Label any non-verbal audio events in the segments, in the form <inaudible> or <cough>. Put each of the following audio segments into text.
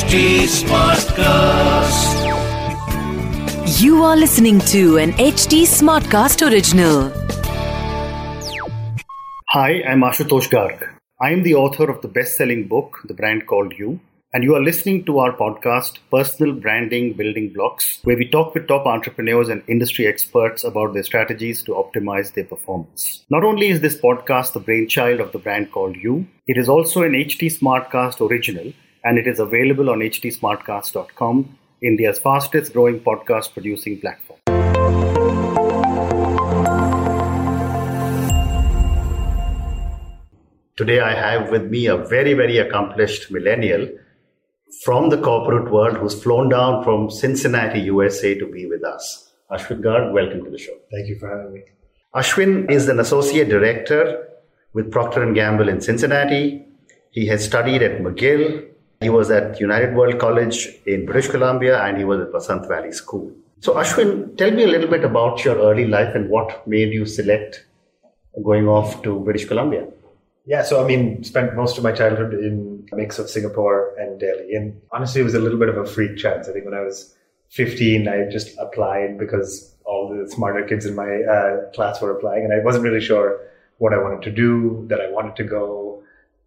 HT Smartcast. You are listening to an HT Smartcast original. Hi, I'm Ashutosh Garg. I am the author of the best selling book, The Brand Called You, and you are listening to our podcast, Personal Branding Building Blocks, where we talk with top entrepreneurs and industry experts about their strategies to optimize their performance. Not only is this podcast the brainchild of The Brand Called You, it is also an HT Smartcast original, and it is available on htsmartcast.com, India's fastest growing podcast producing platform. Today, I have with me a very, very accomplished millennial from the corporate world who's flown down from Cincinnati, USA to be with us. Ashwin Garg, welcome to the show. Thank you for having me. Ashwin is an associate director with Procter & Gamble in Cincinnati. He has studied at McGill. He was at United World College in British Columbia and he was at Vasant Valley School. So Ashwin, tell me a little bit about your early life and what made you select going off to British Columbia. Yeah, so I mean, spent most of my childhood in a mix of Singapore and Delhi. And honestly, it was a little bit of a freak chance. I think when I was 15, I just applied because all the smarter kids in my uh, class were applying. And I wasn't really sure what I wanted to do, that I wanted to go,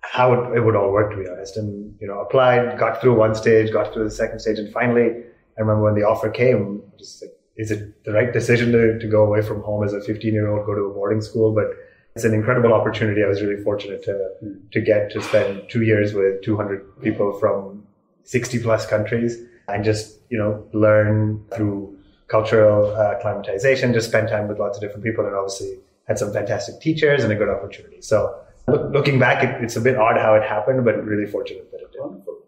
how it, it would all work, to be honest. And, you know, applied, got through one stage, got through the second stage. And finally, I remember when the offer came, just like, is it the right decision to, to go away from home as a 15 year old, go to a boarding school? But it's an incredible opportunity. I was really fortunate to to get to spend two years with 200 people from 60 plus countries and just you know learn through cultural uh, acclimatization. Just spend time with lots of different people, and obviously had some fantastic teachers and a good opportunity. So look, looking back, it, it's a bit odd how it happened, but really fortunate that it did. Wonderful.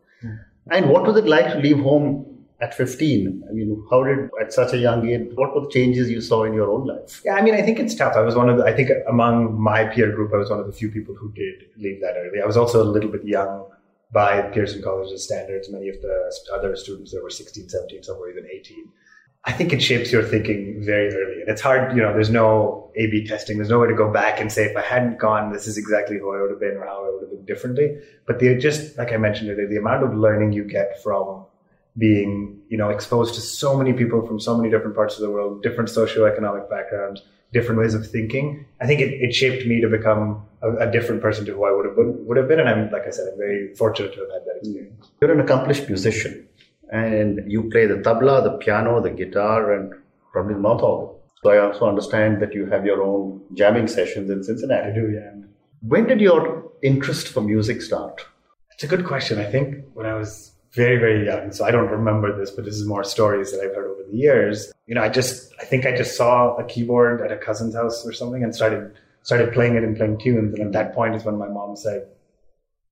And what was it like to leave home at 15? I mean, how did, at such a young age, what were the changes you saw in your own life? Yeah, I mean, I think it's tough. I was one of the, I think among my peer group, I was one of the few people who did leave that early. I was also a little bit young by Pearson College's standards. Many of the other students that were 16, 17, some were even 18. I think it shapes your thinking very early. And it's hard, you know, there's no A B testing. There's no way to go back and say, if I hadn't gone, this is exactly who I would have been or how I would have been differently. But the, just like I mentioned earlier, the amount of learning you get from being, you know, exposed to so many people from so many different parts of the world, different socioeconomic backgrounds, different ways of thinking. I think it, it shaped me to become a, a, different person to who I would have been, would have been. And I'm, like I said, I'm very fortunate to have had that experience. You're an accomplished musician and you play the tabla, the piano, the guitar, and probably the mouth organ. So I also understand that you have your own jamming sessions in Cincinnati. I do, yeah. When did your interest for music start? It's a good question. I think when I was very, very young. So I don't remember this, but this is more stories that I've heard over the years. You know, I just, I think I just saw a keyboard at a cousin's house or something and started, started playing it and playing tunes. And at that point is when my mom said,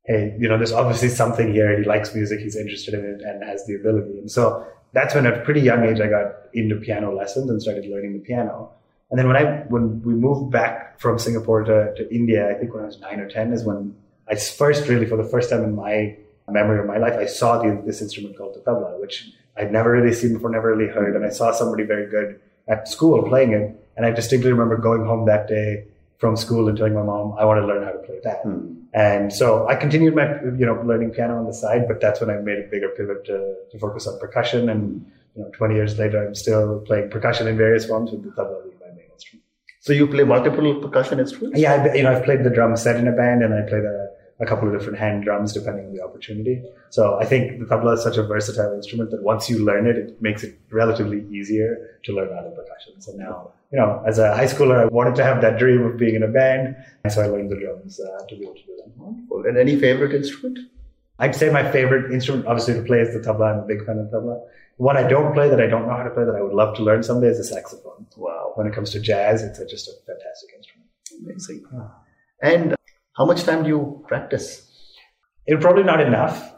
Hey, you know, there's obviously something here. He likes music. He's interested in it and has the ability. And so that's when at a pretty young age, I got into piano lessons and started learning the piano. And then when I, when we moved back from Singapore to, to India, I think when I was nine or 10 is when I first really, for the first time in my memory of my life, I saw the, this instrument called the tabla, which I'd never really seen before, never really heard. And I saw somebody very good at school playing it. And I distinctly remember going home that day from school and telling my mom, I want to learn how to play that. Hmm. And so I continued my, you know, learning piano on the side, but that's when I made a bigger pivot to, to focus on percussion. And, you know, 20 years later, I'm still playing percussion in various forms with the tabla being my main instrument. So you play multiple percussion instruments? Yeah, I, you know, I've played the drum set in a band and I play the a couple of different hand drums depending on the opportunity. So I think the tabla is such a versatile instrument that once you learn it, it makes it relatively easier to learn other percussion. So now, you know, as a high schooler, I wanted to have that dream of being in a band, and so I learned the drums uh, to be able to do that. Wonderful. And any favorite instrument? I'd say my favorite instrument, obviously, to play is the tabla. I'm a big fan of tabla. One I don't play that I don't know how to play that I would love to learn someday is the saxophone. Wow. When it comes to jazz, it's a, just a fantastic instrument. Amazing. And how much time do you practice? It's probably not enough.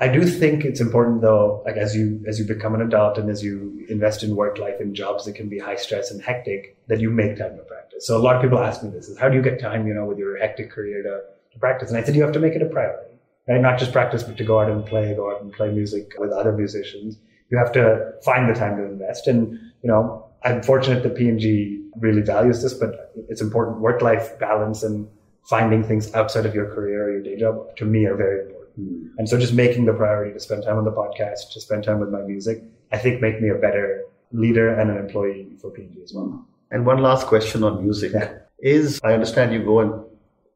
I do think it's important though, like as you as you become an adult and as you invest in work life and jobs that can be high stress and hectic, that you make time to practice. So a lot of people ask me this is how do you get time, you know, with your hectic career to, to practice? And I said you have to make it a priority. Right? Not just practice, but to go out and play, go out and play music with other musicians. You have to find the time to invest. And, you know, I'm fortunate that P&G really values this, but it's important work life balance and finding things outside of your career or your day job to me are very important. Hmm. And so just making the priority to spend time on the podcast, to spend time with my music, I think make me a better leader and an employee for P&G as well. And one last question on music Yeah. is I understand you go and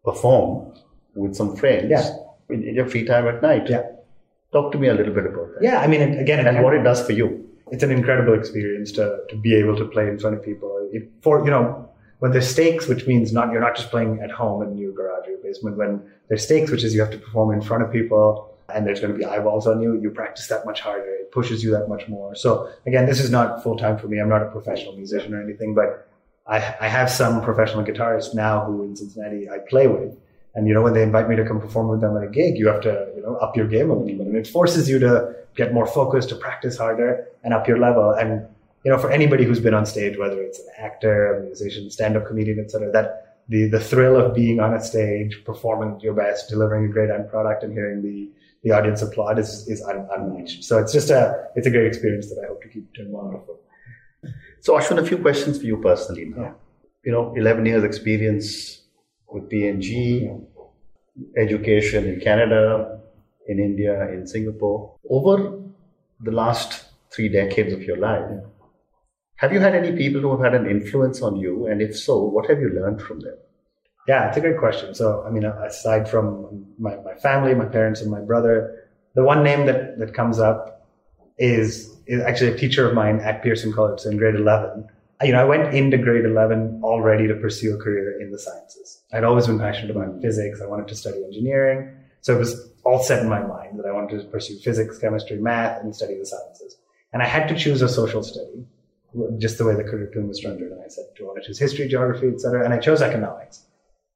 perform with some friends Yeah. in, in your free time at night. Yeah. Talk to me a little bit about that. Yeah, I mean, again, And what it does for you. it's an incredible experience to, to be able to play in front of people. It, for you know, when there's stakes, which means not you're not just playing at home in your garage or your basement. When there's stakes, which is you have to perform in front of people, and there's going to be eyeballs on you, you practice that much harder. It pushes you that much more. So again, this is not full time for me. I'm not a professional musician or anything, but I, I have some professional guitarists now who in Cincinnati I play with. And you know, when they invite me to come perform with them at a gig, you have to, you know, up your game a little bit. And it forces you to get more focused, to practice harder and up your level. And, you know, for anybody who's been on stage, whether it's an actor, a musician, stand-up comedian, etc., that the, the thrill of being on a stage, performing your best, delivering a great end product and hearing the, the audience applaud is, is un, unmatched. So it's just a, it's a great experience that I hope to keep doing more of. So, Ashwin, a few questions for you personally now. Yeah. You know, 11 years experience with P&G, education in Canada, in India, in Singapore. Over the last three decades of your life, have you had any people who have had an influence on you? And if so, what have you learned from them? Yeah, it's a great question. So, I mean, aside from my, my family, my parents, and my brother, the one name that, that comes up is, is actually a teacher of mine at Pearson College in grade 11. You know, I went into grade 11 already to pursue a career in the sciences. I'd always been passionate about physics. I wanted to study engineering. So it was all set in my mind that I wanted to pursue physics, chemistry, math, and study the sciences. And I had to choose a social study, just the way the curriculum was structured. And I said, do I want to choose history, geography, etc.? And I chose economics.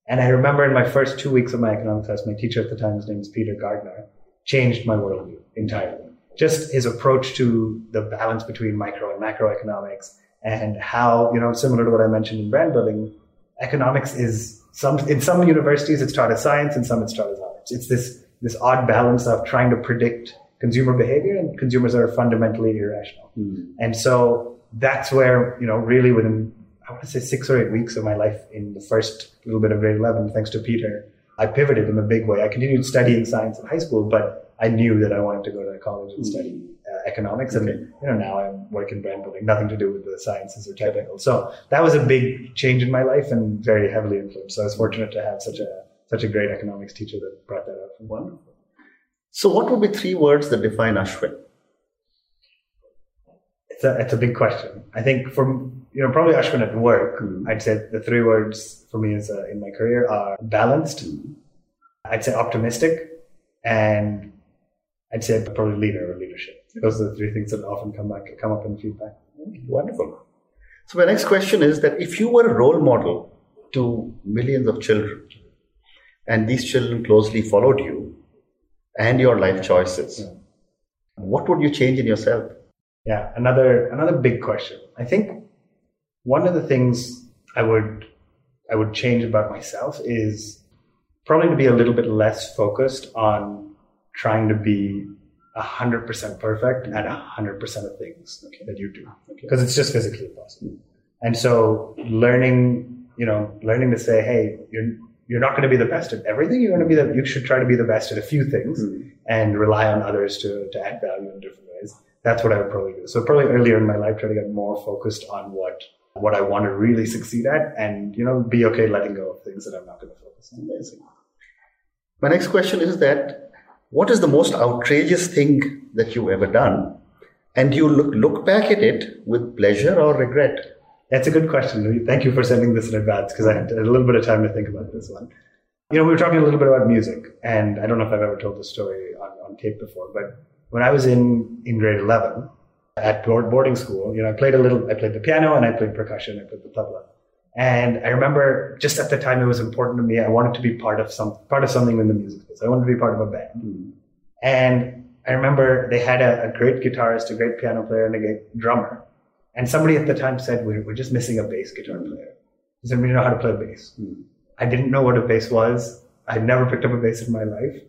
And I remember in my first two weeks of my economics class, my teacher at the time, his name is Peter Gardner, changed my worldview entirely. Just his approach to the balance between micro and macroeconomics and how, you know, similar to what I mentioned in brand building, economics is some, in some universities it's taught as science, in some it's taught as arts. It's this, this odd balance of trying to predict consumer behavior and consumers are fundamentally irrational. Hmm. And so that's where, you know, really within, I want to say six or eight weeks of my life in the first little bit of grade 11, thanks to Peter, I pivoted in a big way. I continued studying science in high school, but I knew that I wanted to go to college and study uh, economics. And, you know, now I'm working brand building, nothing to do with the sciences or technical. So that was a big change in my life and very heavily influenced. So I was fortunate to have such a, such a great economics teacher that brought that out. Wonderful. So, what would be three words that define Ashwin? It's a, it's a big question. I think from, you know, probably Ashwin at work, I'd say the three words for me is, uh, in my career are balanced, I'd say optimistic, and I'd say probably leader or leadership. Those are the three things that often come back, come up in feedback. Wonderful. So, my next question is that if you were a role model to millions of children, and these children closely followed you and your life choices, Yeah. what would you change in yourself? Yeah, another another big question. I think one of the things I would I would change about myself is probably to be a little bit less focused on trying to be hundred percent perfect at hundred percent of things that you do because it's just physically impossible. And so learning, you know, learning to say, hey, you're you're not going to be the best at everything. You're going to be the you should try to be the best at a few things hmm. and rely on others to to add value in different ways. That's what I would probably do. So probably earlier in my life, try to get more focused on what what I want to really succeed at, and you know, be okay letting go of things that I'm not going to focus on. Amazing. My next question is that what is the most outrageous thing that you've ever done? And do you look, look back at it with pleasure or regret? That's a good question. Thank you for sending this in advance because I had a little bit of time to think about this one. You know, we were talking a little bit about music, and I don't know if I've ever told this story on, on tape before, but when I was in, in grade 11 at board, boarding school, you know, I played a little, I played the piano and I played percussion, I played the tabla. And I remember just at the time it was important to me. I wanted to be part of some, part of something in the music business. I wanted to be part of a band. Mm-hmm. And I remember they had a, a great guitarist, a great piano player, and a great drummer. And somebody at the time said, we're, we're just missing a bass guitar player. He said, we know how to play bass. Mm-hmm. I didn't know what a bass was. I'd never picked up a bass in my life.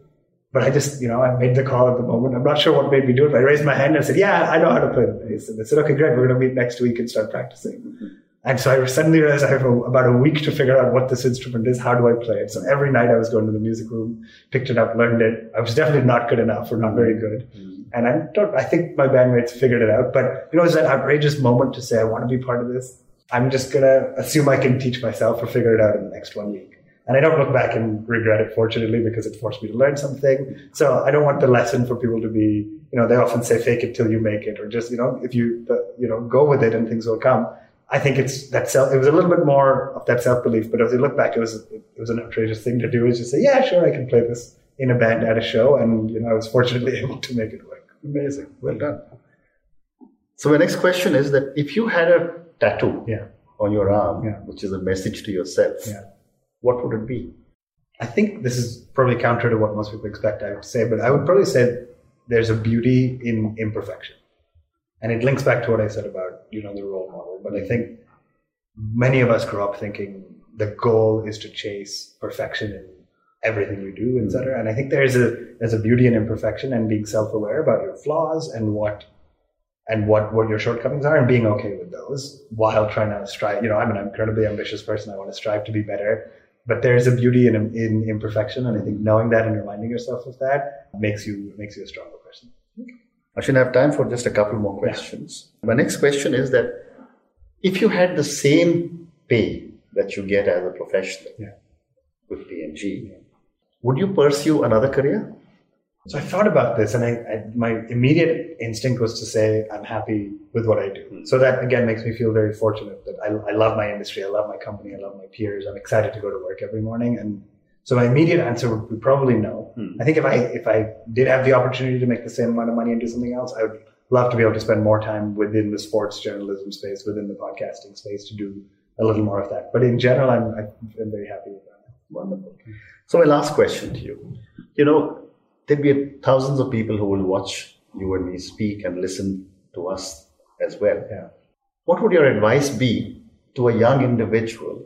But I just, you know, I made the call at the moment. I'm not sure what made me do it, but I raised my hand and I said, yeah, I know how to play the bass. And they said, okay, great. We're going to meet next week and start practicing. Mm-hmm. And so I suddenly realized I have a, about a week to figure out what this instrument is. How do I play it? So every night I was going to the music room, picked it up, learned it. I was definitely not good enough or not very good. Mm-hmm. And I don't, I think my bandmates figured it out. But you know, it's that outrageous moment to say, I want to be part of this. I'm just going to assume I can teach myself or figure it out in the next one week. And I don't look back and regret it, fortunately, because it forced me to learn something. So I don't want the lesson for people to be, you know, they often say fake it till you make it, or just, you know, if you, you know, go with it and things will come. I think it's that self, it was a little bit more of that self belief, but as you look back, it was, it was an outrageous thing to do is just say, yeah, sure, I can play this in a band at a show. And, you know, I was fortunately <laughs> able to make it work. Amazing. Well done. So my next question is that if you had a tattoo Yeah. on your arm, Yeah. which is a message to yourself, Yeah. What would it be? I think this is probably counter to what most people expect I would say, but I would probably say there's a beauty in imperfection. And it links back to what I said about, you know, the role model. But I think many of us grow up thinking the goal is to chase perfection in everything you do, et mm-hmm. cetera. And I think there's a there's a beauty in imperfection and being self-aware about your flaws and what and what, what your shortcomings are and being okay with those while trying to strive. You know, I'm an incredibly ambitious person. I want to strive to be better. But there's a beauty in, in imperfection. And I think knowing that and reminding yourself of that makes you makes you a stronger person. I should have time for just a couple more questions. My next question is that if you had the same pay that you get as a professional Yeah. with P&G, would you pursue another career? So I thought about this, and I, I, my immediate instinct was to say I'm happy with what I do. Hmm. So that again makes me feel very fortunate that I, I love my industry, I love my company, I love my peers. I'm excited to go to work every morning, and so my immediate answer would be probably no. Hmm. I think if I if I did have the opportunity to make the same amount of money and do something else, I would love to be able to spend more time within the sports journalism space, within the podcasting space, to do a little more of that. But in general, I'm I'm very happy with that. Wonderful. So my last question to you, you know, there'd be thousands of people who will watch you and me speak and listen to us as well. Yeah. What would your advice be to a young individual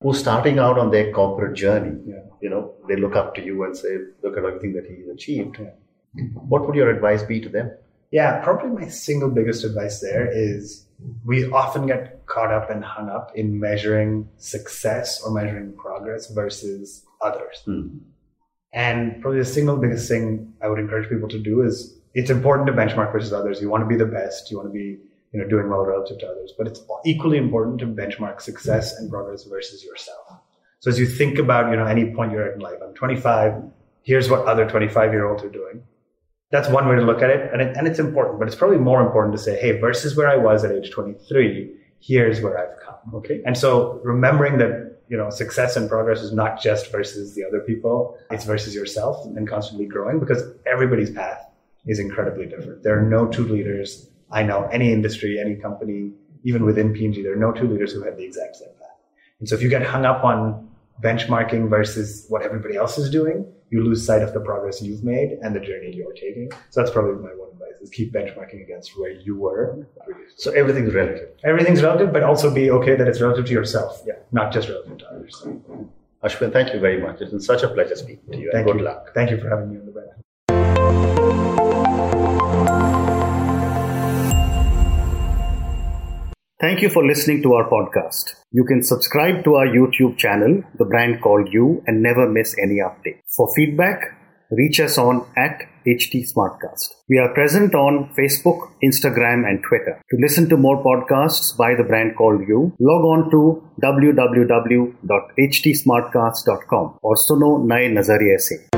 who's starting out on their corporate journey? Yeah. You know, they look up to you and say, look at everything that he's achieved. Yeah. What would your advice be to them? Yeah, probably my single biggest advice there is we often get caught up and hung up in measuring success or measuring progress versus others. Hmm. And probably the single biggest thing I would encourage people to do is it's important to benchmark versus others. You want to be the best. You want to be, you know, doing well relative to others, but it's equally important to benchmark success and progress versus yourself. So as you think about, you know, any point you're at in life, I'm 25. Here's what other 25 year olds are doing that's one way to look at it and, it. and it's important, but it's probably more important to say, hey, versus where I was at age 23, here's where I've come. Okay. And so remembering that, you know, success and progress is not just versus the other people, it's versus yourself and constantly growing because everybody's path is incredibly different. There are no two leaders. I know any industry, any company, even within P&G, there are no two leaders who have the exact same path. And so if you get hung up on benchmarking versus what everybody else is doing, you lose sight of the progress you've made and the journey you're taking. So that's probably my one advice is keep benchmarking against where you were. So everything's relative. Everything's relative, but also be okay that it's relative to yourself, Yeah. not just relative to others. Ashwin, thank you very much. It's been such a pleasure speaking to you. Thank and good you. luck. Thank you for having me on the brand. Thank you for listening to our podcast. You can subscribe to our YouTube channel, The Brand Called You, and never miss any update. For feedback, reach us on at HT Smartcast. We are present on Facebook, Instagram, and Twitter. To listen to more podcasts by The Brand Called You, log on to www.htsmartcast.com or suno naye nazariye se.